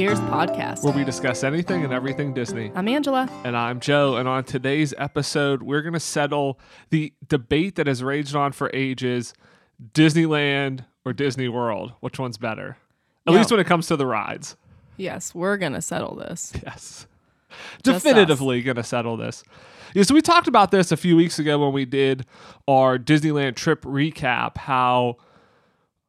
Ears podcast. where we discuss anything and everything Disney. I'm Angela. And I'm Joe. And on today's episode, we're going to settle the debate that has raged on for ages Disneyland or Disney World. Which one's better? At least when it comes to the rides. Yes, we're going to settle this. Yes. Just Definitively going to settle this. Yeah, so we talked about this a few weeks ago when we did our Disneyland trip recap. How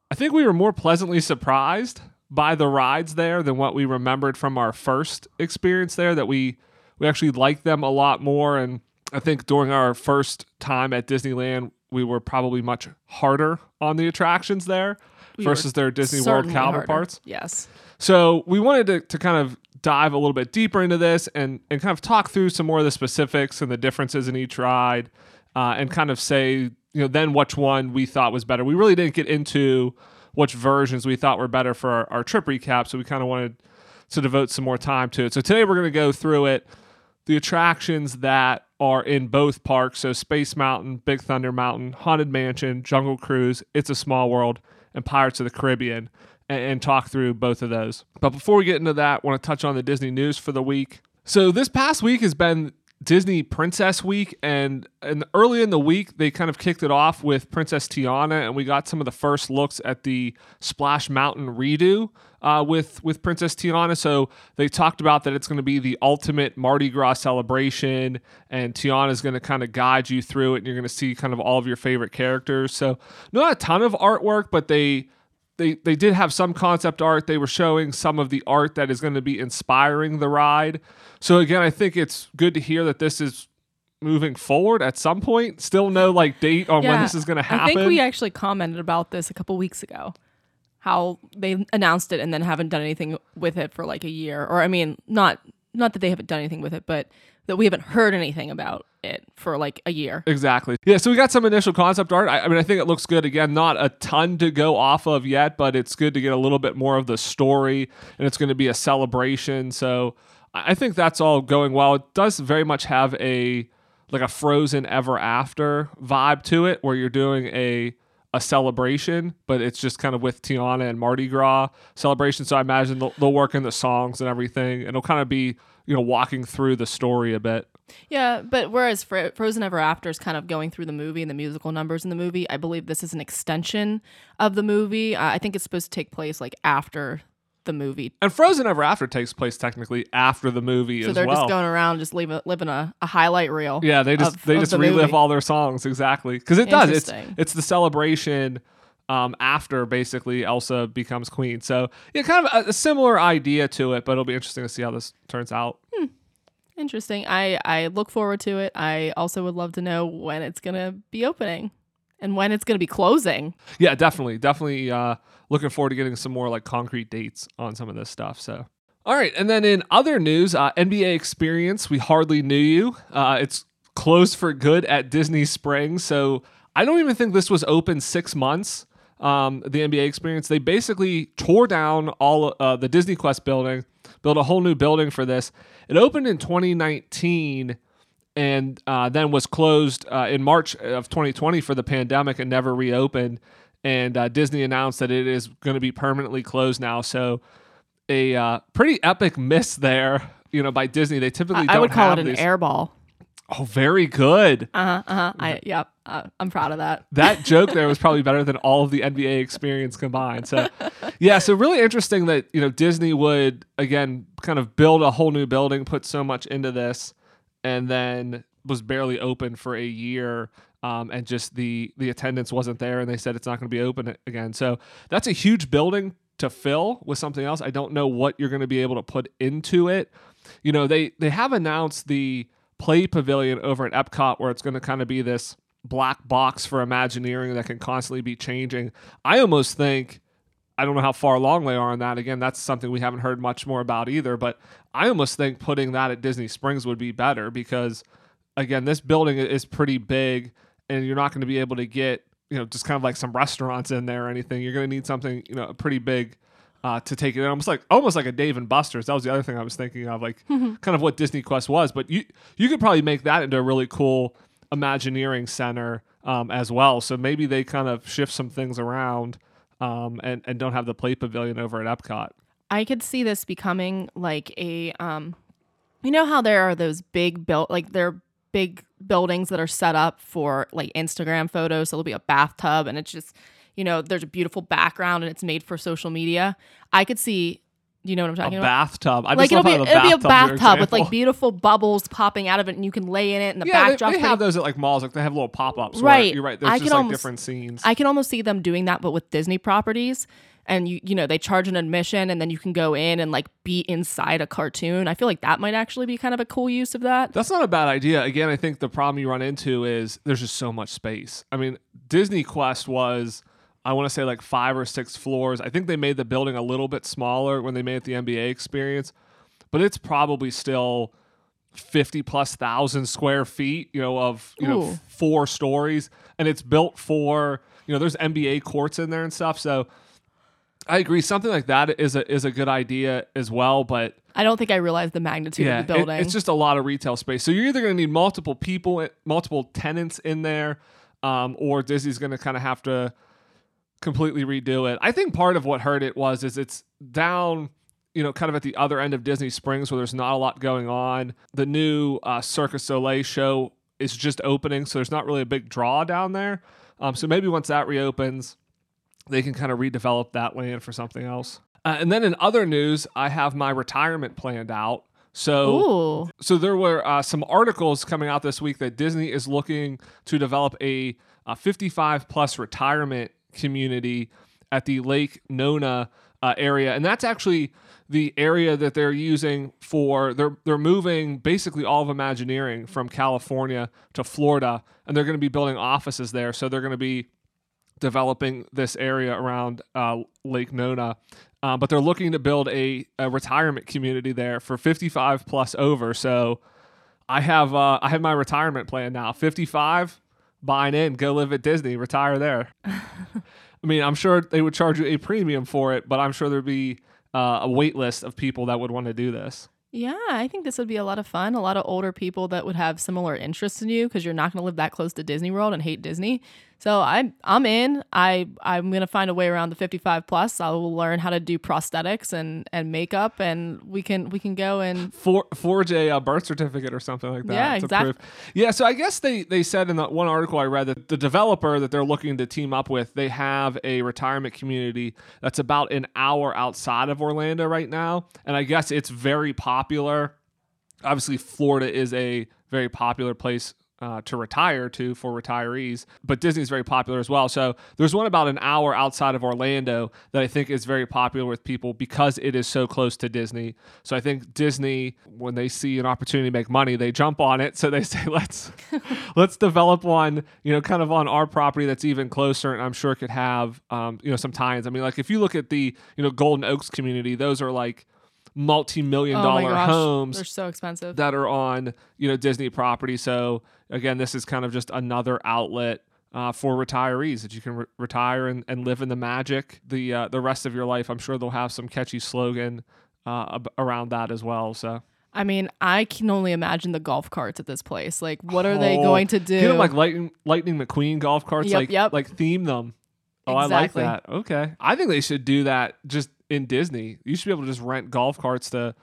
I think we were more pleasantly surprised by the rides there than what we remembered from our first experience there. That we we actually liked them a lot more, and I think during our first time at Disneyland, we were probably much harder on the attractions there We versus their Disney World Certainly harder. counterparts. Yes. So we wanted to, to kind of dive a little bit deeper into this and, and kind of talk through some more of the specifics and the differences in each ride uh, and kind of say, you know, then which one we thought was better. We really didn't get into which versions we thought were better for our, our trip recap. So we kind of wanted to devote some more time to it. So today we're going to go through it, the attractions that are in both parks. So Space Mountain, Big Thunder Mountain, Haunted Mansion, Jungle Cruise, It's a Small World, and Pirates of the Caribbean and, and talk through both of those. But before we get into that, I want to touch on the Disney news for the week. So this past week has been Disney Princess Week, and and early in the week they kind of kicked it off with Princess Tiana, and we got some of the first looks at the Splash Mountain redo uh, with with Princess Tiana. So they talked about that it's going to be the ultimate Mardi Gras celebration, and Tiana is going to kind of guide you through it, and you're going to see kind of all of your favorite characters. So not a ton of artwork, but they they they did have some concept art. They were showing some of the art that is going to be inspiring the ride. So again, I think it's good to hear that this is moving forward at some point. Still no like date on when this is going to happen. I think we actually commented about this a couple weeks ago. How they announced it and then haven't done anything with it for like a year. Or I mean, not not that they haven't done anything with it, but that we haven't heard anything about it for like a year. Exactly. Yeah, so we got some initial concept art. I, I mean, I think it looks good. Again, not a ton to go off of yet, but it's good to get a little bit more of the story, and it's going to be a celebration. So I think that's all going well. It does very much have a like a Frozen Ever After vibe to it, where you're doing a a celebration, but it's just kind of with Tiana and Mardi Gras celebration. So I imagine they'll, they'll work in the songs and everything, and it'll kind of be you know walking through the story a bit. Yeah, but whereas Fro- Frozen Ever After is kind of going through the movie and the musical numbers in the movie, I believe this is an extension of the movie. Uh, I think it's supposed to take place like after the movie. And Frozen Ever After takes place technically after the movie So they're well. just going around just leaving, living a, a highlight reel. yeah, they just of- they of just the relive movie. all their songs exactly because it does. It's it's the celebration um, after basically Elsa becomes queen. So yeah, kind of a, a similar idea to it, but it'll be interesting to see how this turns out. Interesting. I, I look forward to it. I also would love to know when it's to be opening and when it's to be closing. Yeah, definitely, definitely uh, looking forward to getting some more like concrete dates on some of this stuff. So. All right, and then in other news, uh, NBA Experience, we hardly knew you. Uh, it's closed for good at Disney Springs, so I don't even think this was open six months. Um, the NBA Experience, they basically tore down all uh, the Disney Quest building, built a whole new building for this. It opened in 2019 and uh, then was closed uh, in March of 2020 for the pandemic and never reopened. And uh, Disney announced that it is going to be permanently closed now. So a uh, pretty epic miss there, you know, by Disney. They typically I, don't I would call it an airball. Oh, very good. Uh huh. Uh huh. I yep. Uh, I'm proud of that. That joke there was probably better than all of the NBA experience combined. So, yeah, so really interesting that you know Disney would again kind of build a whole new building, put so much into this, and then was barely open for a year, um, and just the the attendance wasn't there, and they said it's not going to be open again. So that's a huge building to fill with something else. I don't know what you're going to be able to put into it. You know, they they have announced the play pavilion over at Epcot where it's going to kind of be this black box for Imagineering that can constantly be changing. I almost think I don't know how far along they are on that. Again, that's something we haven't heard much more about either. But I almost think putting that at Disney Springs would be better because, again, this building is pretty big, and you're not going to be able to get you know just kind of like some restaurants in there or anything. You're going to need something you know a pretty big. Uh, to take it almost like almost like a Dave and Buster's. That was the other thing I was thinking of, like kind of what Disney Quest was. But you you could probably make that into a really cool Imagineering center um, as well. So maybe they kind of shift some things around um, and and don't have the play pavilion over at Epcot. I could see this becoming like a um you know how there are those big built like there are big buildings that are set up for like Instagram photos. So there'll be a bathtub and it's just, you know, there's a beautiful background and it's made for social media. I could see you know what I'm talking about. a about? bathtub. I like it'll be it'll be a bathtub with like beautiful bubbles popping out of it, and you can lay in it, and the yeah, they, they have those at like malls. Like they have little pop ups. Right. You're right. There's I just like almost- different scenes. I can almost see them doing that, but with Disney properties. And you, you know, they charge an admission, and then you can go in and like be inside a cartoon. I feel like that might actually be kind of a cool use of that. That's not a bad idea. Again, I think the problem you run into is there's just so much space. I mean, Disney Quest was, I want to say like five or six floors. I think they made the building a little bit smaller when they made it the NBA experience, but it's probably still 50 plus thousand square feet, you know, of, you know, Ooh. f- four stories. And it's built for, you know, there's NBA courts in there and stuff. So I agree. Something like that is a, is a good idea as well. But I don't think I realized the magnitude of the it- building. it's just a lot of retail space. So you're either going to need multiple people, multiple tenants in there, um, or Disney's going to kind of have to completely redo it. I think part of what hurt it was is it's down, you know, kind of at the other end of Disney Springs where there's not a lot going on. The new uh, Cirque du Soleil show is just opening, so there's not really a big draw down there. Um, so maybe once that reopens, they can kind of redevelop that land for something else. Uh, and then in other news, I have my retirement planned out. So Ooh, so there were uh, some articles coming out this week that Disney is looking to develop a, a 55 plus retirement community at the Lake Nona uh, area, and that's actually the area that they're using for they're they're moving basically all of Imagineering from California to Florida, and they're going to be building offices there. So they're going to be developing this area around uh, Lake Nona. Uh, but they're looking to build a, a retirement community there for 55 plus over. So I have uh, I have my retirement plan now. 55, buying in, go live at Disney, retire there. I mean, I'm sure they would charge you a premium for it, but I'm sure there'd be uh, a wait list of people that would want to do this. yeah, I think this would be a lot of fun. A lot of older people that would have similar interests in you because you're not going to live that close to Disney World and hate Disney. So I'm I'm in. I I'm gonna find a way around the 55 plus. I will learn how to do prosthetics and and makeup, and we can we can go and for, forge a uh, birth certificate or something like that. Yeah, to exact- prove- Yeah, so I guess they they said in the one article I read that the developer that they're looking to team up with, they have a retirement community that's about an hour outside of Orlando right now, and I guess it's very popular. Obviously, Florida is a very popular place. Uh, to retire to for retirees, but Disney's very popular as well. So there's one about an hour outside of Orlando that I think is very popular with people because it is so close to Disney. So I think Disney, when they see an opportunity to make money, they jump on it. So they say, let's let's develop one, you know, kind of on our property that's even closer, and I'm sure it could have, um, you know, some tie-ins. I mean, like if you look at the, you know, Golden Oaks community, those are like multi-million oh dollar my gosh, homes they're so expensive. that are on you know Disney property. So again, this is kind of just another outlet uh, for retirees that you can re- retire and, and live in the magic the uh, the rest of your life. I'm sure they'll have some catchy slogan uh, ab- around that as well. So I mean, I can only imagine the golf carts at this place. Like, what are they Oh, going to do? Get them like Lightning Lightning McQueen golf carts, Yep, like yep. like theme them. Oh, Exactly. I like that. Okay, I think they should do that just in Disney. You should be able to just rent golf carts to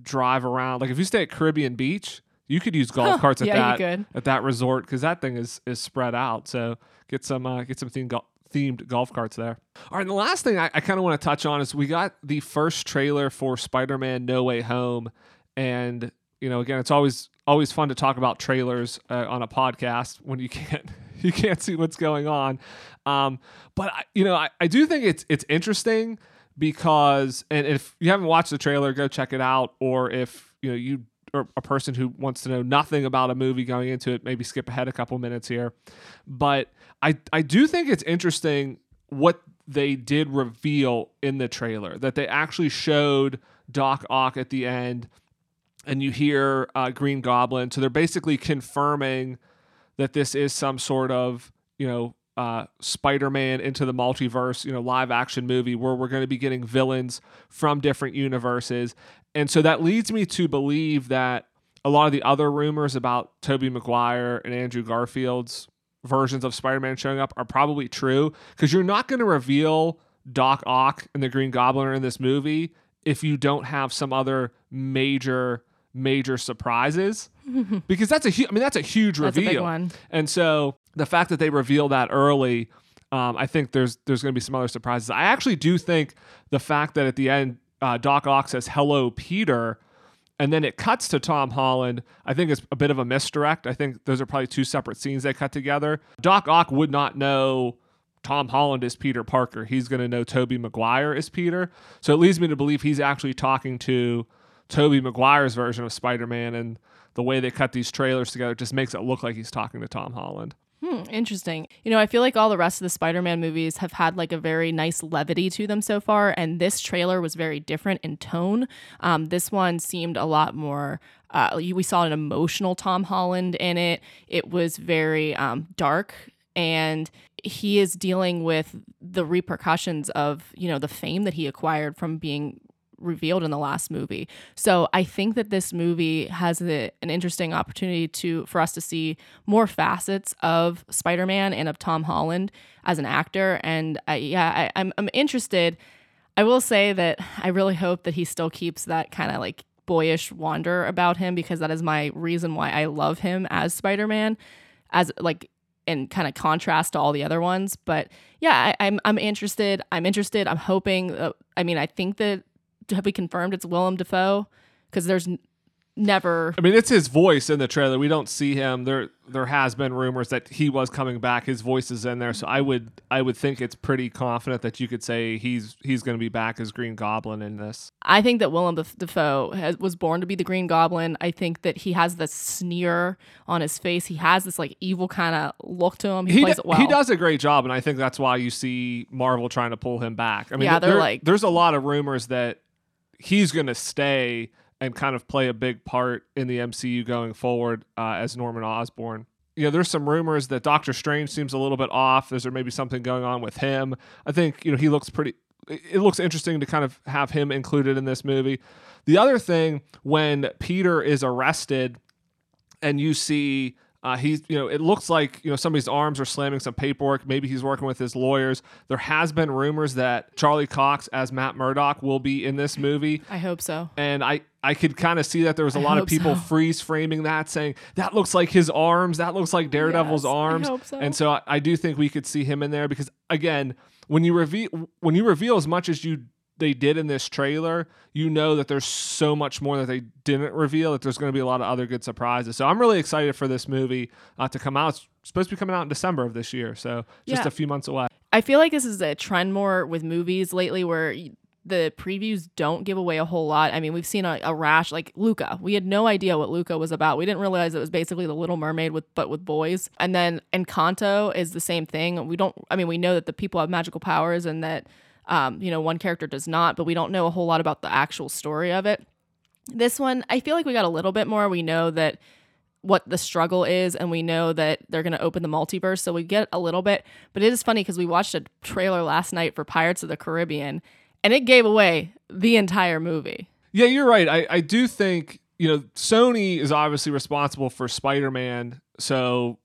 drive around. Like if you stay at Caribbean Beach, you could use golf carts at yeah, that at that resort because that thing is is spread out. So get some uh, get some themed gol- themed golf carts there. All right, and the last thing I, I kind of want to touch on is we got the first trailer for Spider-Man: No Way Home, and you know, again, it's always always fun to talk about trailers uh, on a podcast when you can't you can't see what's going on. Um, but I, you know, I, I do think it's it's interesting because, and if you haven't watched the trailer, go check it out. Or if you know you are a person who wants to know nothing about a movie going into it, maybe skip ahead a couple minutes here. But I I do think it's interesting what they did reveal in the trailer that they actually showed Doc Ock at the end and you hear uh, Green Goblin. So they're basically confirming that this is some sort of, you know, uh, Spider-Man into the multiverse, you know, live action movie where we're going to be getting villains from different universes. And so that leads me to believe that a lot of the other rumors about Tobey Maguire and Andrew Garfield's versions of Spider-Man showing up are probably true because you're not going to reveal Doc Ock and the Green Goblin in this movie if you don't have some other major major surprises because that's a huge I mean that's a huge That's a reveal. big one. And so the fact that they reveal that early, um, I think there's there's going to be some other surprises. I actually do think the fact that at the end uh, Doc Ock says "Hello, Peter," and then it cuts to Tom Holland. I think it's a bit of a misdirect. I think those are probably two separate scenes they cut together. Doc Ock would not know. Tom Holland is Peter Parker. He's going to know Tobey Maguire is Peter. So it leads me to believe he's actually talking to Tobey Maguire's version of Spider-Man and the way they cut these trailers together just makes it look like he's talking to Tom Holland. Hmm, interesting. You know, I feel like all the rest of the Spider-Man movies have had like a very nice levity to them so far, and this trailer was very different in tone. Um, this one seemed a lot more. Uh, we saw an emotional Tom Holland in it. It was very um, dark, and he is dealing with the repercussions of you know the fame that he acquired from being revealed in the last movie. So I think that this movie has an interesting opportunity to for us to see more facets of Spider-Man and of Tom Holland as an actor. And I, yeah, I, I'm I'm interested. I will say that I really hope that he still keeps that kind of like boyish wonder about him because that is my reason why I love him as Spider-Man, as like in kind of contrast to all the other ones. But yeah, I, I'm I'm interested. I'm interested. I'm hoping. Uh, I mean, I think that have we confirmed it's Willem Dafoe? Because there's n- never. I mean, it's his voice in the trailer. We don't see him. There there has been rumors that he was coming back. His voice is in there, so I would I would think it's pretty confident that you could say he's he's going to be back as Green Goblin in this. I think that Willem Daf- Dafoe has, was born to be the Green Goblin. I think that he has this sneer on his face. He has this like evil kind of look to him. He, He, plays d- it well. he does a great job, and I think that's why you see Marvel trying to pull him back. I mean, Yeah, they're like- there's a lot of rumors that he's going to stay and kind of play a big part in the MCU going forward uh, as Norman Osborn. You know, there's some rumors that Doctor Strange seems a little bit off. Is there maybe something going on with him? I think you know he looks pretty. It it looks interesting to kind of have him included in this movie. The other thing, when Peter is arrested, and you see uh, he's you know it looks like you know somebody's arms are slamming some paperwork maybe he's working with his lawyers there has been rumors that charlie cox as matt murdock will be in this movie I hope so. and i i could kind of see that there was a I lot of people so. freeze framing that saying that looks like his arms that looks like daredevil's Yes, I arms hope so. and so I, I do think we could see him in there because again when you reveal when you reveal as much as you they did in this trailer, you know that there's so much more that they didn't reveal that there's going to be a lot of other good surprises. So I'm really excited for this movie uh, to come out. It's supposed to be coming out in December of this year, so just Yeah. a few months away. I feel like this is a trend more with movies lately where the previews don't give away a whole lot. I mean, we've seen a, a rash like Luca. We had no idea what Luca was about. We didn't realize it was basically the Little Mermaid with but with boys. And then Encanto is the same thing. We don't. I mean, we know that the people have magical powers and that um, you know one character does not, but we don't know a whole lot about the actual story of it. This one, I feel like we got a little bit more. We know that what the struggle is and we know that they're going to open the multiverse so we get a little bit but it is funny because we watched a trailer last night for pirates of the caribbean and it gave away the entire movie Yeah, you're right. I, I do think, you know, Sony is obviously responsible for Spider Man, so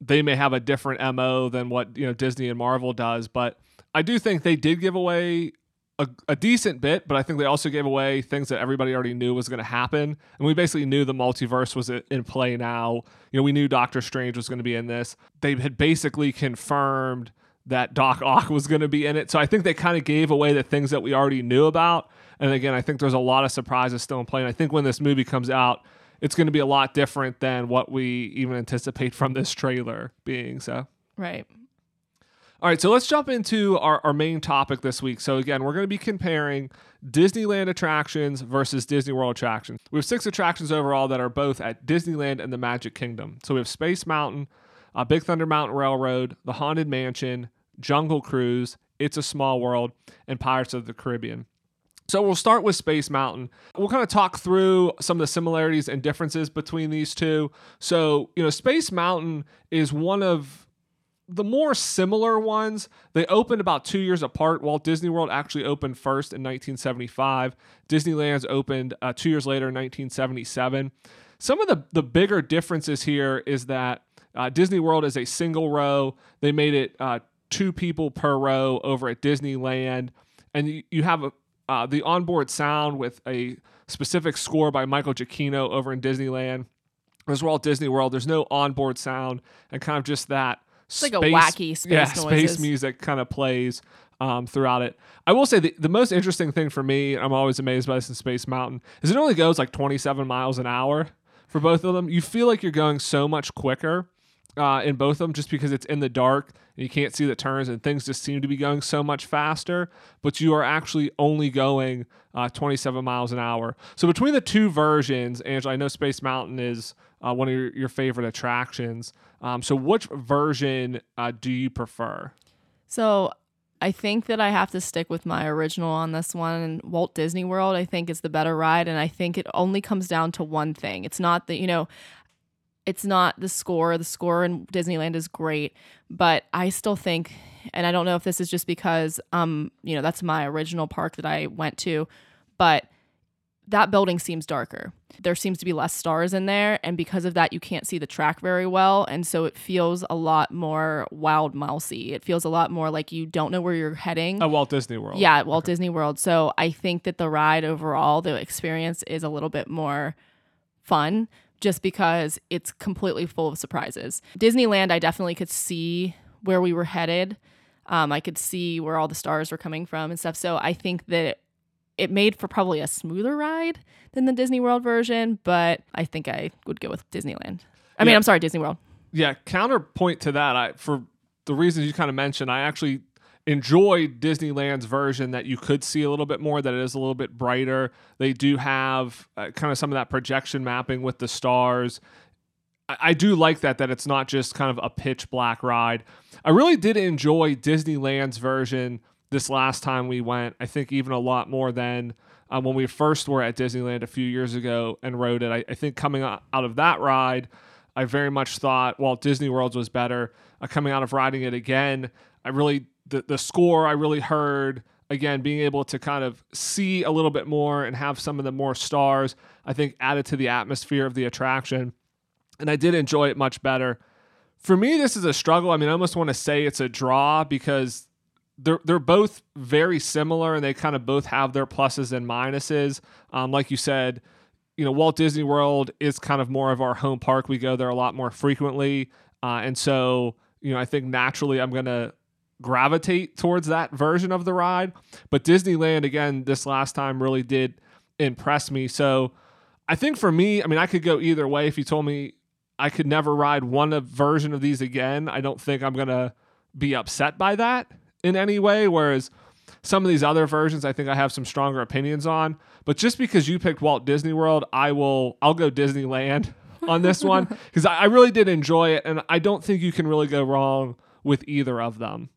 they may have a different MO than what, you know, Disney and Marvel does. But I do think they did give away a, a decent bit, but I think they also gave away things that everybody already knew was going to happen. And we basically knew the multiverse was in play now. You know, we knew Doctor Strange was going to be in this. They had basically confirmed that Doc Ock was going to be in it. So I think they kind of gave away the things that we already knew about. And again, I think there's a lot of surprises still in play. And I think when this movie comes out, it's going to be a lot different than what we even anticipate from this trailer being. So. right All right, so let's jump into our, our main topic this week. So, again, we're going to be comparing Disneyland attractions versus Disney World attractions. We have six attractions overall that are both at Disneyland and the Magic Kingdom. So, we have Space Mountain, uh, Big Thunder Mountain Railroad, the Haunted Mansion, Jungle Cruise, It's a Small World, and Pirates of the Caribbean. So we'll start with Space Mountain. We'll kind of talk through some of the similarities and differences between these two. So, you know, Space Mountain is one of the more similar ones. They opened about two years apart. Walt Disney World actually opened first in 1975. Disneyland's opened uh, two years later in 1977. Some of the, the bigger differences here is that uh, Disney World is a single row. They made it uh, two people per row over at Disneyland. And you, you have a uh, the onboard sound with a specific score by Michael Giacchino over in Disneyland. As well, Disney World, there's no onboard sound and kind of just that it's like a wacky space yeah, noises. space music kind of plays um, throughout it. I will say the, the most interesting thing for me, I'm always amazed by this in Space Mountain, is it only goes like 27 miles an hour for both of them. You feel like you're going so much quicker uh, in both of them just because it's in the dark and you can't see the turns and things just seem to be going so much faster, but you are actually only going uh, 27 miles an hour. So between the two versions, Angela, I know Space Mountain is uh, one of your, your favorite attractions. Um, so which version uh, do you prefer? So I think that I have to stick with my original on this one. Walt Disney World, I think, is the better ride. And I think it only comes down to one thing. It's not that, you know, it's not the score. The score in Disneyland is great, but I still think, and I don't know if this is just because, um, you know, that's my original park that I went to, but that building seems darker. There seems to be less stars in there, and because of that, you can't see the track very well, and so it feels a lot more wild mousy. It feels a lot more like you don't know where you're heading. At Walt Disney World. Yeah, at Walt Disney World. So I think that the ride overall, the experience is a little bit more fun just because it's completely full of surprises. Disneyland, I definitely could see where we were headed. Um, I could see where all the stars were coming from and stuff. So I think that it made for probably a smoother ride than the Disney World version, but I think I would go with Disneyland. I mean, I'm sorry, Disney World. yeah counterpoint to that i for the reasons you kind of mentioned i actually enjoyed disneyland's version that you could see a little bit more that it is a little bit brighter. They do have uh, kind of some of that projection mapping with the stars. I, do like that that it's not just kind of a pitch black ride. I really did enjoy disneyland's version this last time we went i think even a lot more than uh, when we first were at disneyland a few years ago and rode it. I, I think coming out out of that ride I very much thought Walt Disney World was better. Uh, coming out of riding it again, I really the the score I really heard again being able to kind of see a little bit more and have some of the more stars. I think added to the atmosphere of the attraction, and I did enjoy it much better. For me, this is a struggle. I mean, I almost want to say it's a draw because they're they're both very similar and they kind of both have their pluses and minuses. Um, like you said, you know, Walt Disney World is kind of more of our home park. We go there a lot more frequently. Uh, and so, you know, I think naturally I'm going to gravitate towards that version of the ride. But Disneyland, again, this last time really did impress me. So I think for me, I mean, I could go either way. If you told me I could never ride one version of these again, I don't think I'm going to be upset by that in any way. Whereas, some of these other versions I think I have some stronger opinions on. But just because you picked Walt Disney World, I will I'll go Disneyland on this one because I, I really did enjoy it, and I don't think you can really go wrong with either of them.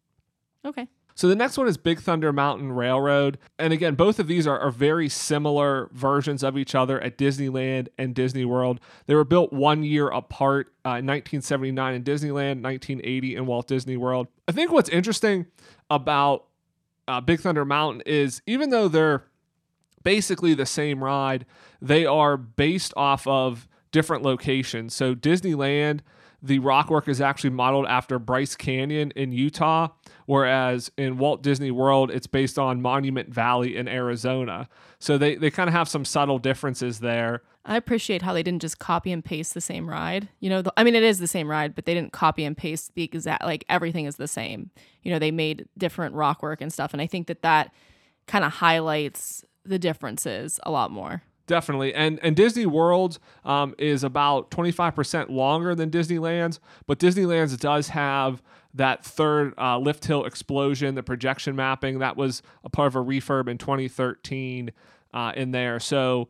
Okay. So the next one is Big Thunder Mountain Railroad. And again, both of these are, are very similar versions of each other at Disneyland and Disney World. They were built one year apart uh, in 1979 in Disneyland, 1980 in Walt Disney World. I think what's interesting about uh, Big Thunder Mountain is even though they're basically the same ride, they are based off of different locations. So Disneyland, the rockwork is actually modeled after Bryce Canyon in Utah, whereas in Walt Disney World, it's based on Monument Valley in Arizona. So they, they kind of have some subtle differences there. I appreciate how they didn't just copy and paste the same ride. You know, the, I mean, it is the same ride, but they didn't copy and paste the exact, like everything is the same. You know, they made different rock work and stuff. And I think that that kind of highlights the differences a lot more. Definitely, and and Disney World um, is about twenty five percent longer than Disneyland's, but Disneyland's does have that third uh, lift hill explosion, the projection mapping that was a part of a refurb in twenty thirteen uh, in there. So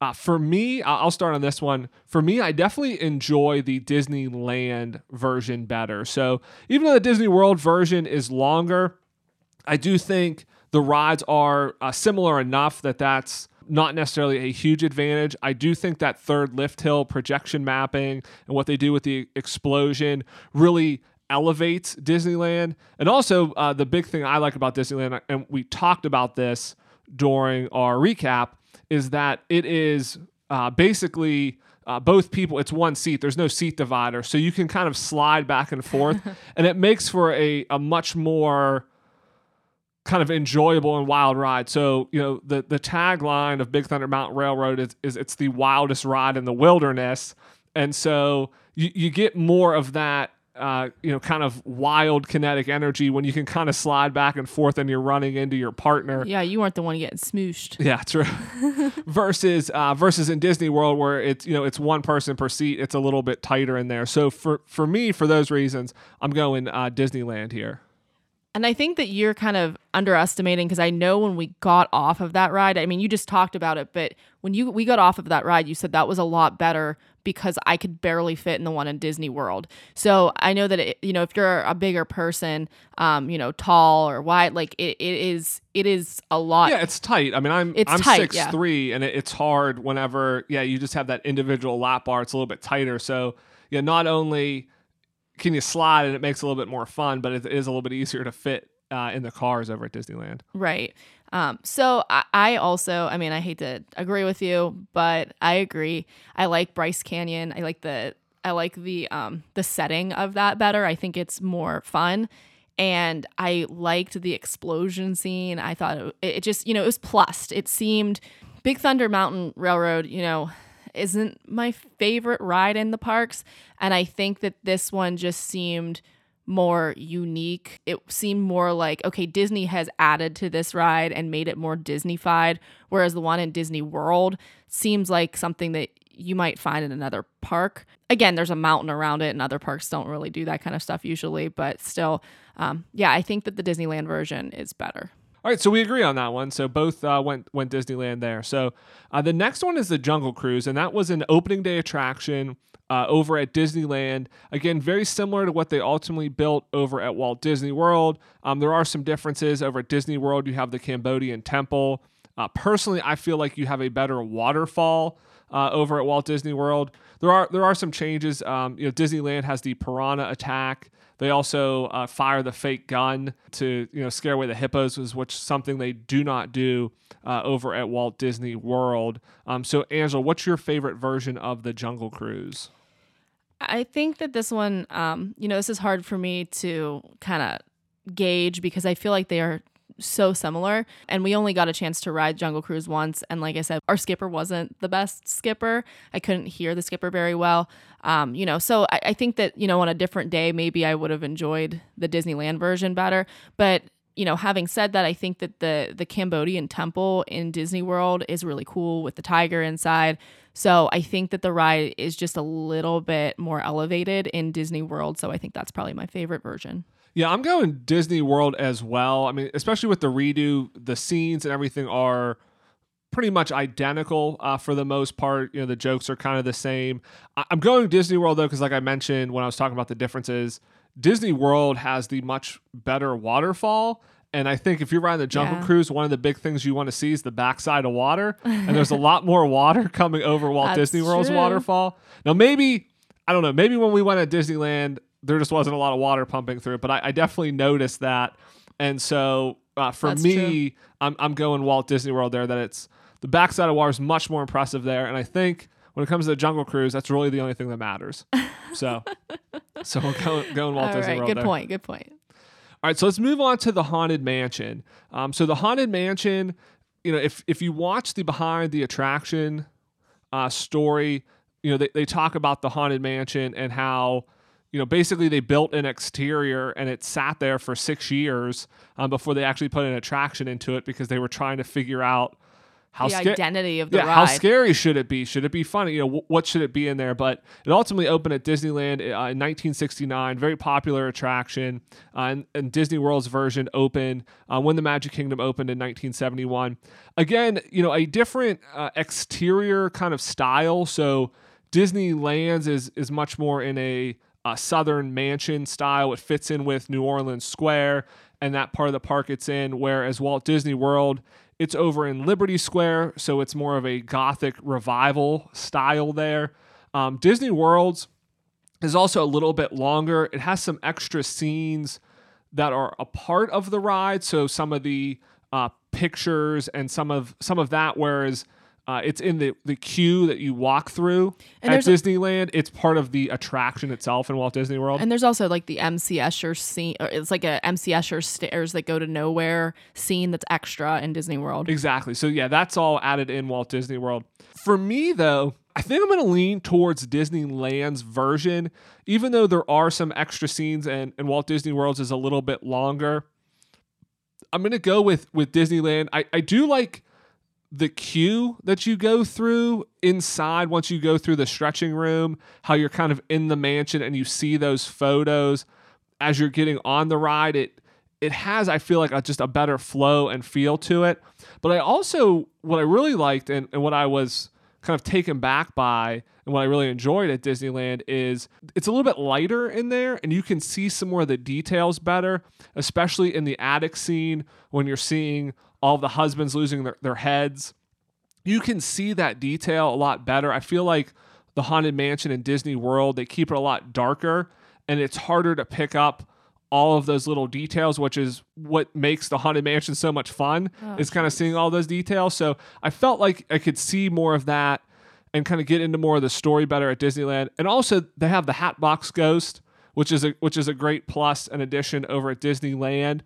uh, for me, I'll start on this one. For me, I definitely enjoy the Disneyland version better. So even though the Disney World version is longer, I do think the rides are uh, similar enough that that's not necessarily a huge advantage. I do think that third lift hill projection mapping and what they do with the explosion really elevates Disneyland. And also, uh, the big thing I like about Disneyland, and we talked about this during our recap, is that it is uh, basically. Uh, both people, it's one seat. There's no seat divider, so you can kind of slide back and forth, and it makes for a, a much more kind of enjoyable and wild ride. So, you know, the the tagline of Big Thunder Mountain Railroad is, is it's the wildest ride in the wilderness. And so you, you get more of that uh, you know, kind of wild kinetic energy when you can kind of slide back and forth and you're running into your partner. Yeah, you weren't the one getting smooshed. Yeah, true. versus uh, versus in Disney World where it's you know it's one person per seat, it's a little bit tighter in there. So for for me, for those reasons, I'm going uh, Disneyland here. And I think that you're kind of underestimating because I know when we got off of that ride, I mean, you just talked about it, but when you we got off of that ride, you said that was a lot better because I could barely fit in the one in Disney World. So I know that it, you know if you're a bigger person, um, you know, tall or wide, like it, it is it is a lot. Yeah, it's tight. I mean, I'm It's I'm tight, six yeah. three, and it, it's hard whenever yeah you just have that individual lap bar. It's a little bit tighter. So yeah, not only can you slide and it makes it a little bit more fun, but it is a little bit easier to fit uh, in the cars over at Disneyland. Right. Um, so I, I also, I mean, I hate to agree with you, but I agree. I like Bryce Canyon. I like the, I like the, um, the setting of that better. I think it's more fun, and I liked the explosion scene. I thought it, it just, you know, it was plussed. It seemed Big Thunder Mountain Railroad, you know, isn't my favorite ride in the parks, and I think that this one just seemed more unique. It seemed more like, okay, Disney has added to this ride and made it more Disneyfied, whereas the one in Disney World seems like something that you might find in another park. Again, there's a mountain around it, and other parks don't really do that kind of stuff usually, but still, um, yeah, I think that the Disneyland version is better. All right, so we agree on that one. So both uh, went went Disneyland there. So uh, the next one is the Jungle Cruise, and that was an opening day attraction uh, over at Disneyland. Again, very similar to what they ultimately built over at Walt Disney World. Um, there are some differences over at Disney World. You have the Cambodian Temple. Uh, personally, I feel like you have a better waterfall uh, over at Walt Disney World. There are there are some changes. Um, you know, Disneyland has the piranha attack. They also uh, fire the fake gun to you know scare away the hippos, which something they do not do uh, over at Walt Disney World. Um, so, Angela, what's your favorite version of the Jungle Cruise? I think that this one, um, you know, this is hard for me to kind of gauge because I feel like they are so similar. And we only got a chance to ride Jungle Cruise once. And like I said, our skipper wasn't the best skipper. I couldn't hear the skipper very well. Um, you know, so I, I think that, you know, on a different day, maybe I would have enjoyed the Disneyland version better. But you know, having said that, I think that the the Cambodian temple in Disney World is really cool with the tiger inside. So I think that the ride is just a little bit more elevated in Disney World. So I think that's probably my favorite version. Yeah, I'm going Disney World as well. I mean, especially with the redo, the scenes and everything are pretty much identical uh, for the most part. You know, the jokes are kind of the same. I- I'm going Disney World though, because like I mentioned when I was talking about the differences, Disney World has the much better waterfall. And I think if you're riding the Jungle Yeah. Cruise, one of the big things you want to see is the backside of water. And there's a lot more water coming over Walt Disney World's true. waterfall. Now, maybe, I don't know, maybe when we went at Disneyland, there just wasn't a lot of water pumping through it, but I, I definitely noticed that. And so uh, for That's me, I'm, I'm going Walt Disney World there, that it's the backside of water is much more impressive there. And I think when it comes to the Jungle Cruise, that's really the only thing that matters. So, so we're going, going Walt All Disney right, World good there. point. Good point. All right, so let's move on to the Haunted Mansion. Um, so the Haunted Mansion, you know, if if you watch the behind the attraction uh, story, you know, they, they talk about the Haunted Mansion and how, you know, basically they built an exterior and it sat there for six years um, before they actually put an attraction into it because they were trying to figure out how the sca- identity of the yeah, ride. how scary should it be? Should it be funny? You know, wh- what should it be in there? But it ultimately opened at Disneyland uh, in 1969. Very popular attraction. Uh, and, and Disney World's version opened uh, when the Magic Kingdom opened in 1971. Again, you know, a different uh, exterior kind of style. So Disneyland's is is much more in a uh, southern mansion style. It fits in with New Orleans Square and that part of the park it's in. Whereas Walt Disney World, it's over in Liberty Square, so it's more of a Gothic revival style there. Um, Disney World's is also a little bit longer. It has some extra scenes that are a part of the ride, so some of the uh, pictures and some of some of that. Whereas Uh, it's in the, the queue that you walk through And at Disneyland. It's part of the attraction itself in Walt Disney World. And there's also like the MC Escher scene. Or it's like a MC Escher stairs that go to nowhere scene that's extra in Disney World. Exactly. So yeah, that's all added in Walt Disney World. For me though, I think I'm going to lean towards Disneyland's version, even though there are some extra scenes and, and Walt Disney World's is a little bit longer. I'm going to go with with Disneyland. I, I do like the queue that you go through inside once you go through the stretching room, how you're kind of in the mansion and you see those photos as you're getting on the ride. It it has, I feel like, a, just a better flow and feel to it. But I also, what I really liked and, and what I was kind of taken back by and what I really enjoyed at Disneyland is it's a little bit lighter in there and you can see some more of the details better, especially in the attic scene when you're seeing all the husbands losing their, their heads. You can see that detail a lot better. I feel like the Haunted Mansion in Disney World, they keep it a lot darker and it's harder to pick up all of those little details, which is what makes the Haunted Mansion so much fun, Oh, is kind of seeing all those details. So I felt like I could see more of that and kind of get into more of the story better at Disneyland. And also they have the Hatbox Ghost, which is a which is a great plus and addition over at Disneyland.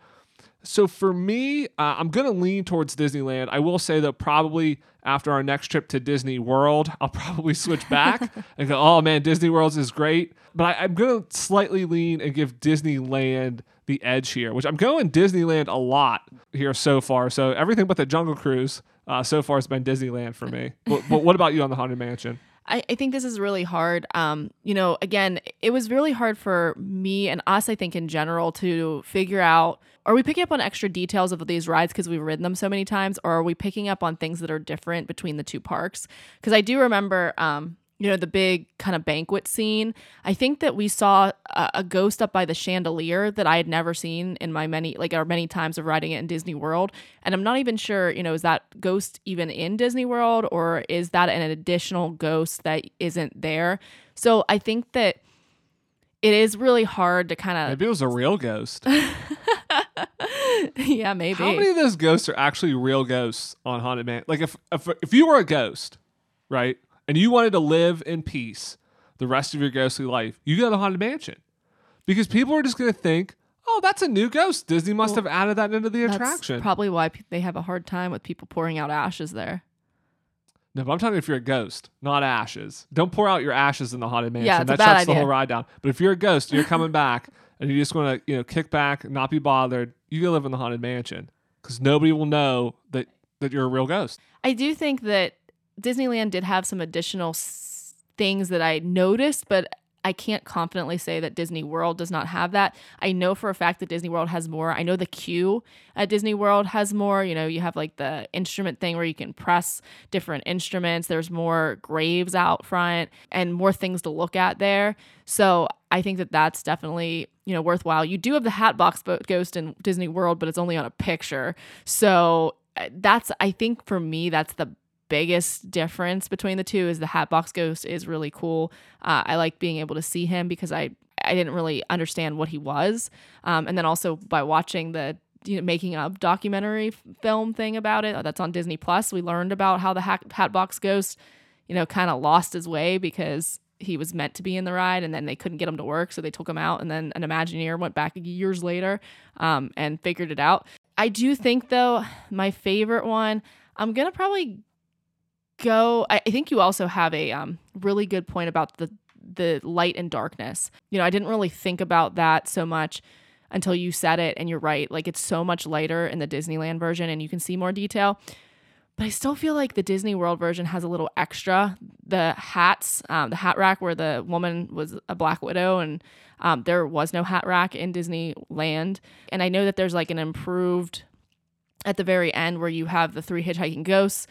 So for me, uh, I'm gonna lean towards Disneyland. I will say though, probably after our next trip to Disney World, I'll probably switch back and go, "Oh man, Disney World is great." But I, I'm gonna slightly lean and give Disneyland the edge here, which I'm going Disneyland a lot here so far. So everything but the Jungle Cruise uh, so far has been Disneyland for me. but, but what about you on the Haunted Mansion? I, I think this is really hard. Um, you know, again, it was really hard for me and us, I think, in general, to figure out are we picking up on extra details of these rides because we've ridden them so many times, or are we picking up on things that are different between the two parks? Because I do remember, um, you know, the big kind of banquet scene. I think that we saw a, a ghost up by the chandelier that I had never seen in my many, like, our many times of riding it in Disney World. And I'm not even sure, you know, is that ghost even in Disney World or is that an additional ghost that isn't there? So I think that it is really hard to kind of, Maybe it was a real ghost. yeah, maybe. How many of those ghosts are actually real ghosts on Haunted Man? Like if, if if you were a ghost, right, and you wanted to live in peace the rest of your ghostly life, you go to Haunted Mansion because people are just going to think, oh, that's a new ghost. Disney must have added that into the That's attraction. probably why pe- they have a hard time with people pouring out ashes there. no, but I'm talking if you're a ghost, not ashes. Don't pour out your ashes in the Haunted Mansion. Yeah, that shuts the whole ride down. But if you're a ghost, you're coming back, and you just want to, you know, kick back, not be bothered. You go live in the Haunted Mansion because nobody will know that that you're a real ghost. I do think that Disneyland did have some additional s- things that I noticed, but I can't confidently say that Disney World does not have that. I know for a fact that Disney World has more. I know the queue at Disney World has more. You know, you have like the instrument thing where you can press different instruments. There's more graves out front and more things to look at there. So I think that that's definitely you know worthwhile. You do have the Hatbox Bo- Ghost in Disney World, but it's only on a picture. So uh, that's I think for me that's the biggest difference between the two is the Hatbox Ghost is really cool. Uh, I like being able to see him because I I didn't really understand what he was, um, and then also by watching the you know, making a documentary film thing about it uh, that's on Disney Plus, we learned about how the Hat- Hatbox Ghost, you know, kind of lost his way because he was meant to be in the ride and then they couldn't get him to work so they took him out and then an imagineer went back years later um, and figured it out i do think though my favorite one i'm gonna probably go i, I think you also have a um, really good point about the the light and darkness you know i didn't really think about that so much until you said it and you're right like it's so much lighter in the disneyland version and you can see more detail but I still feel like the Disney World version has a little extra. The hats, um, the hat rack where the woman was a Black Widow, and um, there was no hat rack in Disneyland. And I know that there's like an improved at the very end where you have the three hitchhiking ghosts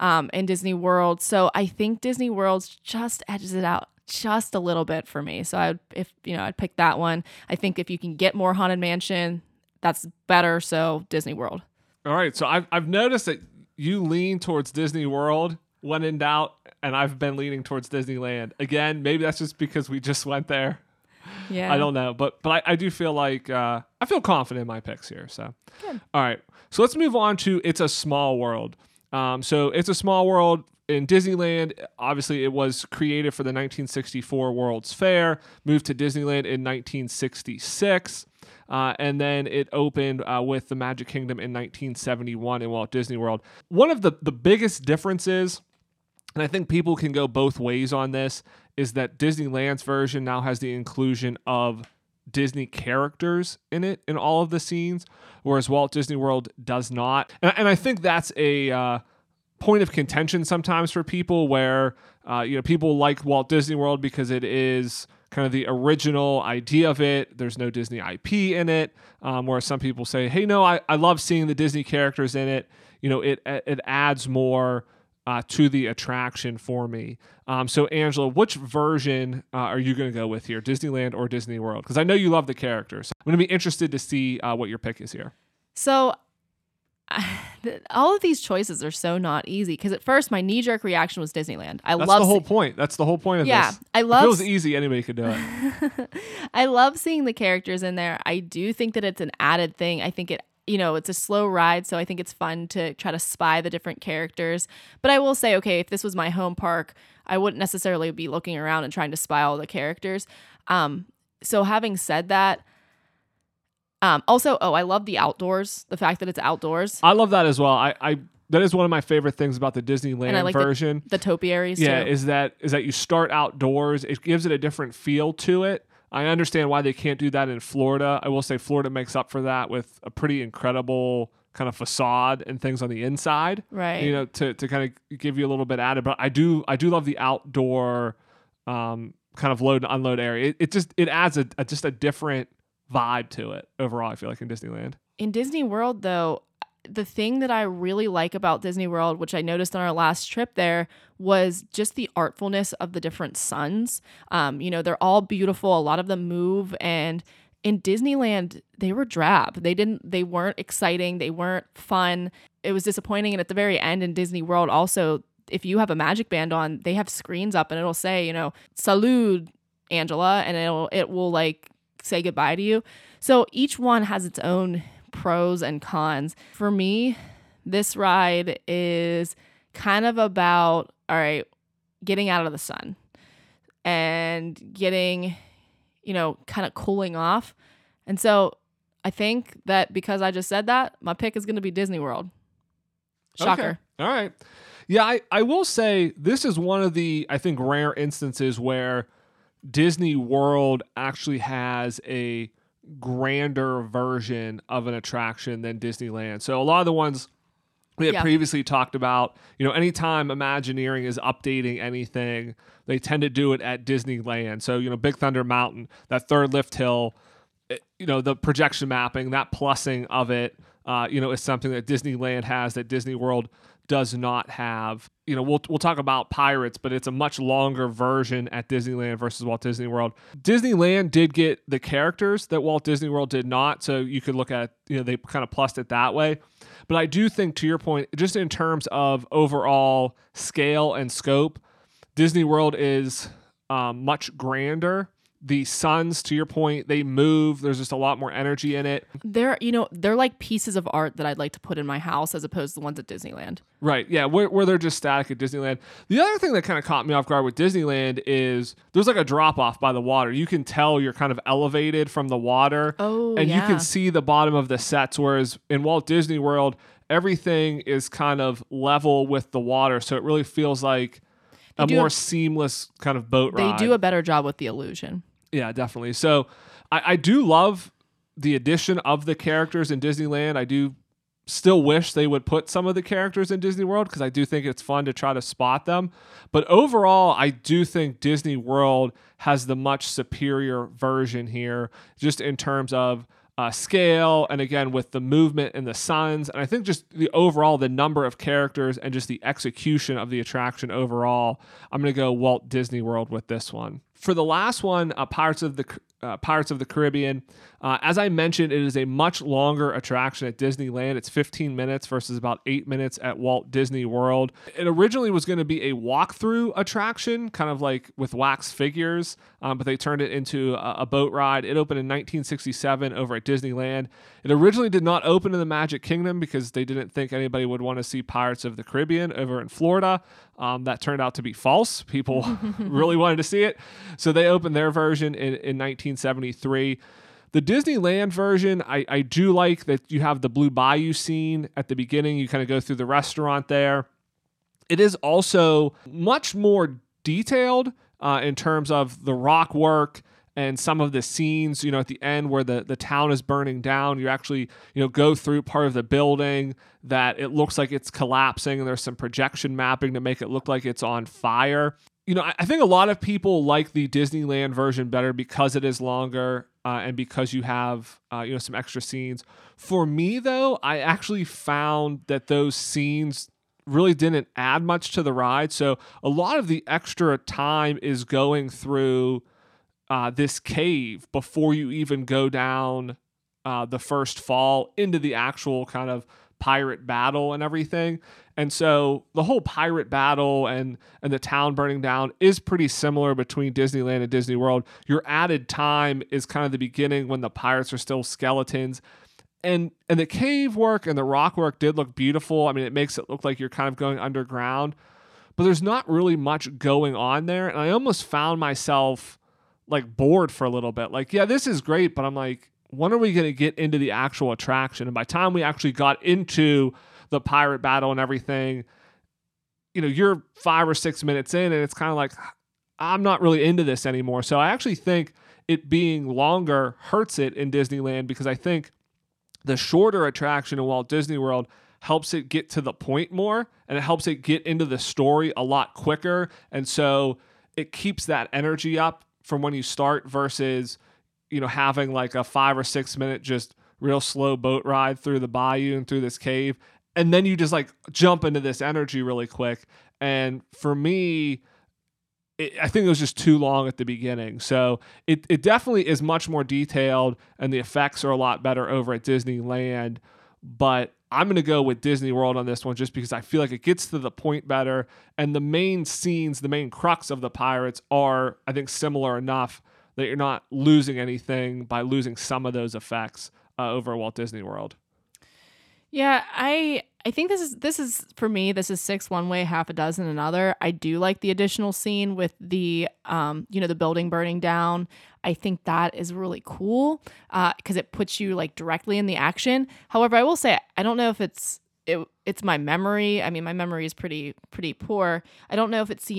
um, in Disney World. So I think Disney World just edges it out just a little bit for me. So I would, if you know, I'd pick that one. I think if you can get more Haunted Mansion, that's better. So Disney World. All right, so I've I've noticed that you lean towards Disney World when in doubt, and I've been leaning towards Disneyland. Again, maybe that's just because we just went there. Yeah, I don't know, but but I, I do feel like uh, I feel confident in my picks here. So, Good. all right, so let's move on to it's a small world, Um, so it's a small world in Disneyland. Obviously, it was created for the 1964 World's Fair, moved to Disneyland in 1966. Uh, and then it opened uh, with the Magic Kingdom in 1971 in Walt Disney World. One of the, the biggest differences, and I think people can go both ways on this, is that Disneyland's version now has the inclusion of Disney characters in it in all of the scenes, whereas Walt Disney World does not. And, and I think that's a uh, point of contention sometimes for people where uh, you know people like Walt Disney World because it is kind of the original idea of it. There's no Disney IP in it. Um, whereas some people say, hey, no, I, I love seeing the Disney characters in it. You know, it it adds more uh, to the attraction for me. Um, so, Angela, which version uh, are you going to go with here, Disneyland or Disney World? Because I know you love the characters. I'm going to be interested to see uh, what your pick is here. So, all of these choices are so not easy because at first my knee jerk reaction was Disneyland. I That's love the whole see- point. That's the whole point of this. Yeah, this. I If love it was easy, anybody could do it. I love seeing the characters in there. I do think that it's an added thing. I think it, you know, it's a slow ride, so I think it's fun to try to spy the different characters. But I will say, okay, if this was my home park, I wouldn't necessarily be looking around and trying to spy all the characters. Um, so having said that, um, also, oh, I love the outdoors. The fact that it's outdoors, I love that as well. I, I that is one of my favorite things about the Disneyland and I like version. the, the topiaries yeah, too. is that is that you start outdoors. It gives it a different feel to it. I understand why they can't do that in Florida. I will say Florida makes up for that with a pretty incredible kind of facade and things on the inside. right. You know, to, to kind of give you a little bit added. But I do I do love the outdoor um, kind of load and unload area. It, it just it adds a, a just a different vibe to it overall. I feel like in Disneyland. In Disney World, though, the thing that I really like about Disney World, which I noticed on our last trip there, was just the artfulness of the different suns. Um, you know, they're all beautiful. A lot of them move, and in Disneyland, they were drab. They didn't. They weren't exciting. They weren't fun. It was disappointing. And at the very end in Disney World, also, if you have a magic band on, they have screens up, and it'll say, you know, "Salud, Angela," and it'll it will like say goodbye to you. So each one has its own pros and cons. For me, this ride is kind of about all right, getting out of the sun and getting, you know, kind of cooling off. And so I think that because I just said that, my pick is going to be Disney World. Shocker. Okay. All right. Yeah, I, I will say this is one of the, I think, rare instances where Disney World actually has a grander version of an attraction than Disneyland. So a lot of the ones we had Yeah. previously talked about, you know, anytime Imagineering is updating anything, they tend to do it at Disneyland. So, you know, Big Thunder Mountain, that third lift hill, it- you know, the projection mapping, that plussing of it, uh, you know, is something that Disneyland has that Disney World does not have. You know, we'll we'll talk about Pirates, but it's a much longer version at Disneyland versus Walt Disney World. Disneyland did get the characters that Walt Disney World did not, so you could look at, you know, they kind of plussed it that way. But I do think to your point, just in terms of overall scale and scope, Disney World is um, much grander. The suns, to your point, they move. There's just a lot more energy in it. They're, you know, they're like pieces of art that I'd like to put in my house as opposed to the ones at Disneyland. Right. Yeah. Where, where they're just static at Disneyland. The other thing that kind of caught me off guard with Disneyland is there's like a drop off by the water. You can tell you're kind of elevated from the water. Oh, and you can see the bottom of the sets. Whereas in Walt Disney World, everything is kind of level with the water. So it really feels like a more a- seamless kind of boat They ride. They do a better job with the illusion. Yeah, definitely. So I, I do love the addition of the characters in Disneyland. I do still wish they would put some of the characters in Disney World because I do think it's fun to try to spot them. But overall, I do think Disney World has the much superior version here, just in terms of uh, scale and again with the movement and the suns and i think just the overall the number of characters and just the execution of the attraction overall i'm going to go walt disney world with this one for the last one uh, pirates of the uh, pirates of the caribbean Uh, as I mentioned, it is a much longer attraction at Disneyland. It's 15 minutes versus about eight minutes at Walt Disney World. It originally was going to be a walkthrough attraction, kind of like with wax figures, um, but they turned it into a, a boat ride. It opened in 1967 over at Disneyland. It originally did not open in the Magic Kingdom because they didn't think anybody would want to see Pirates of the Caribbean over in Florida. Um, that turned out to be false. People really wanted to see it. So they opened their version in, in 1973. The Disneyland version, I, I do like that you have the Blue Bayou scene at the beginning. You kind of go through the restaurant there. It is also much more detailed uh, in terms of the rock work and some of the scenes, you know, at the end where the, the town is burning down, you actually, you know, go through part of the building that it looks like it's collapsing and there's some projection mapping to make it look like it's on fire. You know, I, I think a lot of people like the Disneyland version better because it is longer uh, and because you have uh, you know some extra scenes. For me though, I actually found that those scenes really didn't add much to the ride. So a lot of the extra time is going through uh, this cave before you even go down uh, the first fall into the actual kind of pirate battle and everything. And so the whole pirate battle and and the town burning down is pretty similar between Disneyland and Disney World. Your added time is kind of the beginning when the pirates are still skeletons. And and the cave work and the rock work did look beautiful. I mean, it makes it look like you're kind of going underground, but there's not really much going on there. And I almost found myself like bored for a little bit. Like, yeah, this is great, but I'm like, when are we going to get into the actual attraction? And by the time we actually got into the pirate battle and everything, you know, you're five or six minutes in, and it's kind of like, I'm not really into this anymore. So I actually think it being longer hurts it in Disneyland because I think the shorter attraction in Walt Disney World helps it get to the point more and it helps it get into the story a lot quicker. And so it keeps that energy up from when you start versus you know, having like a five or six minute just real slow boat ride through the bayou and through this cave. And then you just like jump into this energy really quick. And for me, it, I think it was just too long at the beginning. So it, it definitely is much more detailed and the effects are a lot better over at Disneyland. But I'm going to go with Disney World on this one just because I feel like it gets to the point better. And the main scenes, the main crux of the pirates are, I think, similar enough that you're not losing anything by losing some of those effects uh, over Walt Disney World. Yeah, I I think this is this is for me this is six one way, half a dozen another. I do like the additional scene with the um you know the building burning down. I think that is really cool because uh, it puts you like directly in the action. However, I will say I don't know if it's it, it's my memory. I mean, my memory is pretty pretty poor. I don't know if it's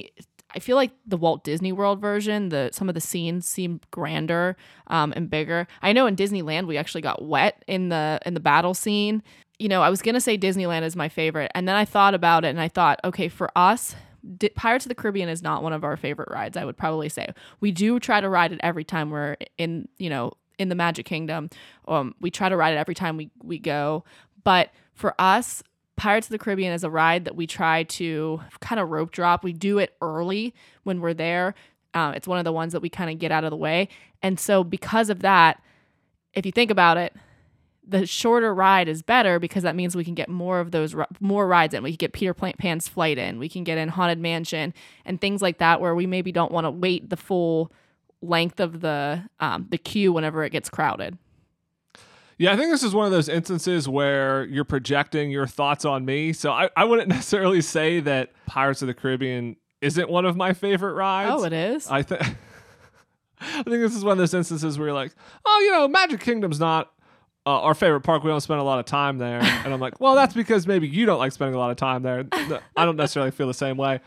I feel like the Walt Disney World version, the some of the scenes seem grander um, and bigger. I know in Disneyland we actually got wet in the in the battle scene. You know, I was gonna say Disneyland is my favorite, and then I thought about it, and I thought, okay, for us, D- Pirates of the Caribbean is not one of our favorite rides. I would probably say we do try to ride it every time we're in, you know, in the Magic Kingdom. Um, we try to ride it every time we we go, but for us, Pirates of the Caribbean is a ride that we try to kind of rope drop. We do it early when we're there. Uh, it's one of the ones that we kind of get out of the way. And so, because of that, if you think about it, the shorter ride is better because that means we can get more of those more rides in. We can get Peter Pan's flight in. We can get in Haunted Mansion and things like that, where we maybe don't want to wait the full length of the um, the queue whenever it gets crowded. Yeah, I think this is one of those instances where you're projecting your thoughts on me. So I, I wouldn't necessarily say that Pirates of the Caribbean isn't one of my favorite rides. Oh, it is? I think I think this is one of those instances where you're like, oh, you know, Magic Kingdom's not uh, our favorite park. We don't spend a lot of time there. And I'm like, well, that's because maybe you don't like spending a lot of time there. I don't necessarily feel the same way.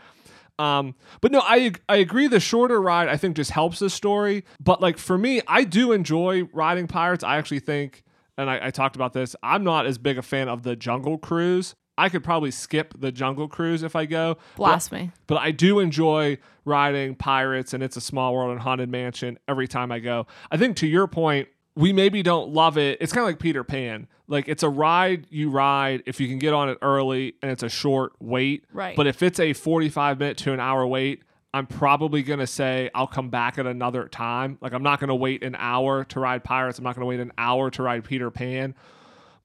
Um, but no, I I agree. The shorter ride I think just helps the story. But like for me, I do enjoy riding pirates. I actually think and I, I talked about this. I'm not as big a fan of the Jungle Cruise. I could probably skip the Jungle Cruise if I go. Blasphemy. But, but I do enjoy riding Pirates and It's a Small World and Haunted Mansion every time I go. I think to your point, we maybe don't love it. It's kind of like Peter Pan. Like it's a ride you ride if you can get on it early and it's a short wait. Right. But if it's a 45 minute to an hour wait, I'm probably going to say I'll come back at another time. Like I'm not going to wait an hour to ride Pirates. I'm not going to wait an hour to ride Peter Pan.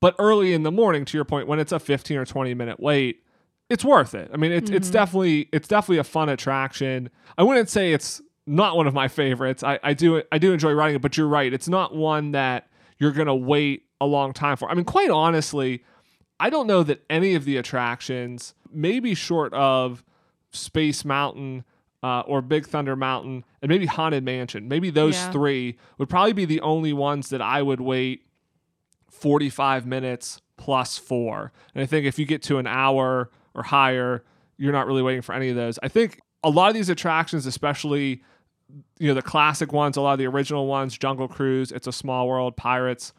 But early in the morning, to your point, when it's a 15 or 20 minute wait, it's worth it. I mean, it's it's mm-hmm. definitely it's definitely a fun attraction. I wouldn't say it's not one of my favorites. I, I do I do enjoy riding it, but you're right. It's not one that you're gonna wait a long time for. I mean, quite honestly, I don't know that any of the attractions, maybe short of Space Mountain uh, or Big Thunder Mountain and maybe Haunted Mansion, maybe those Yeah. three would probably be the only ones that I would wait 45 minutes plus four. And I think if you get to an hour or higher, you're not really waiting for any of those. I think a lot of these attractions, especially you know the classic ones, a lot of the original ones, Jungle Cruise, It's a Small World, Pirates,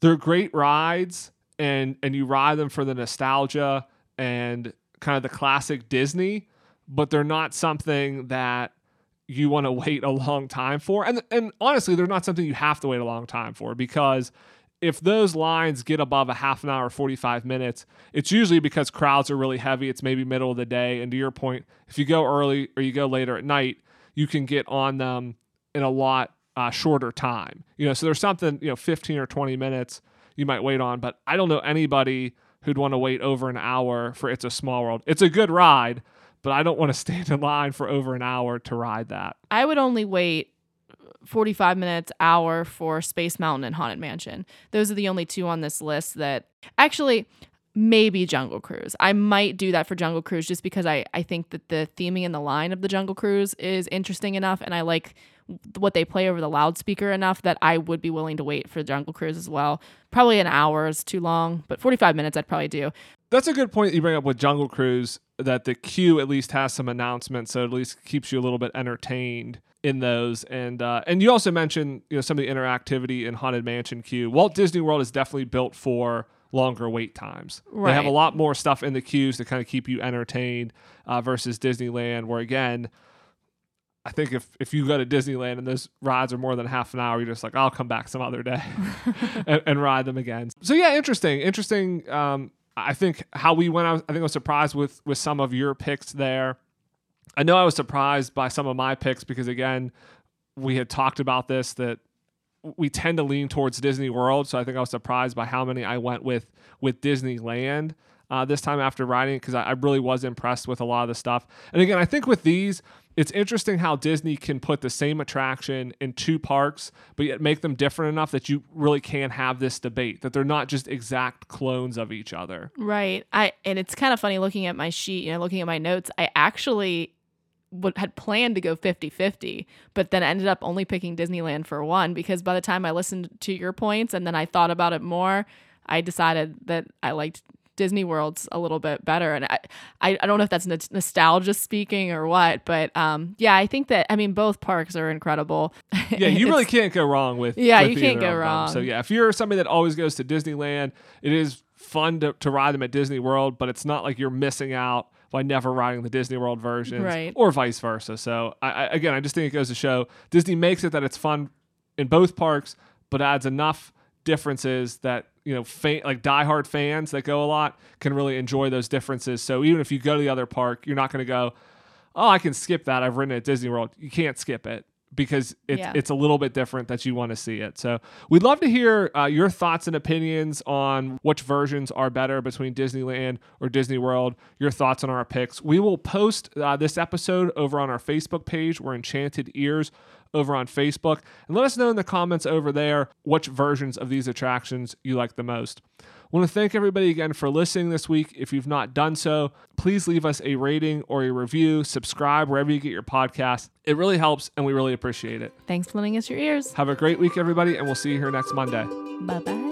they're great rides, and and you ride them for the nostalgia and kind of the classic Disney, but they're not something that you want to wait a long time for. And and honestly, they're not something you have to wait a long time for because if those lines get above a half an hour, 45 minutes, it's usually because crowds are really heavy. It's maybe middle of the day. And to your point, if you go early or you go later at night, you can get on them in a lot uh, shorter time. You know, so there's something, you know, 15 or 20 minutes you might wait on, but I don't know anybody who'd want to wait over an hour for It's a Small World. It's a good ride, but I don't want to stand in line for over an hour to ride that. I would only wait 45 minutes, hour for Space Mountain and Haunted Mansion. Those are the only two on this list that actually maybe Jungle Cruise. I might do that for Jungle Cruise just because I, I think that the theming and the line of the Jungle Cruise is interesting enough and I like what they play over the loudspeaker enough that I would be willing to wait for Jungle Cruise as well. Probably an hour is too long, but 45 minutes I'd probably do. That's a good point that you bring up with Jungle Cruise that the queue at least has some announcements, so at least keeps you a little bit entertained in those. And uh, and you also mentioned you know some of the interactivity in Haunted Mansion queue. Walt Disney World is definitely built for longer wait times. They have a lot more stuff in the queues to kind of keep you entertained uh, versus Disneyland, where again. I think if, if you go to Disneyland and those rides are more than half an hour, you're just like, I'll come back some other day and, and ride them again. So yeah, interesting, interesting. Um, I think how we went. I, was, I think I was surprised with with some of your picks there. I know I was surprised by some of my picks because again, we had talked about this that we tend to lean towards Disney World. So I think I was surprised by how many I went with with Disneyland uh, this time after riding because I, I really was impressed with a lot of the stuff. And again, I think with these, it's interesting how Disney can put the same attraction in two parks, but yet make them different enough that you really can have this debate that they're not just exact clones of each other. Right. I and it's kind of funny looking at my sheet, you know, looking at my notes. I actually would, had planned to go 50-50, but then ended up only picking Disneyland for one because by the time I listened to your points and then I thought about it more, I decided that I liked Disney World's a little bit better. And I, I, I don't know if that's n- nostalgia speaking or what, but um, yeah, I think that, I mean, both parks are incredible. Yeah, you really can't go wrong with. Yeah, with you can't go of them. wrong. So yeah, if you're somebody that always goes to Disneyland, it is fun to, to ride them at Disney World, but it's not like you're missing out by never riding the Disney World versions, Right. or vice versa. So I, I, again, I just think it goes to show Disney makes it that it's fun in both parks, but adds enough differences that you know, fa- like diehard fans that go a lot can really enjoy those differences. So even if you go to the other park, you're not going to go, oh, I can skip that. I've ridden at Disney World. You can't skip it because it's Yeah. it's a little bit different that you want to see it. So we'd love to hear uh, your thoughts and opinions on which versions are better between Disneyland or Disney World. Your thoughts on our picks. We will post uh, this episode over on our Facebook page. We're Enchanted Ears over on Facebook, and let us know in the comments over there which versions of these attractions you like the most. I want to thank everybody again for listening this week. If you've not done so, please leave us a rating or a review. Subscribe wherever you get your podcast. It really helps, and we really appreciate it. Thanks for lending us your ears. Have a great week, everybody, and we'll see you here next Monday. Bye bye.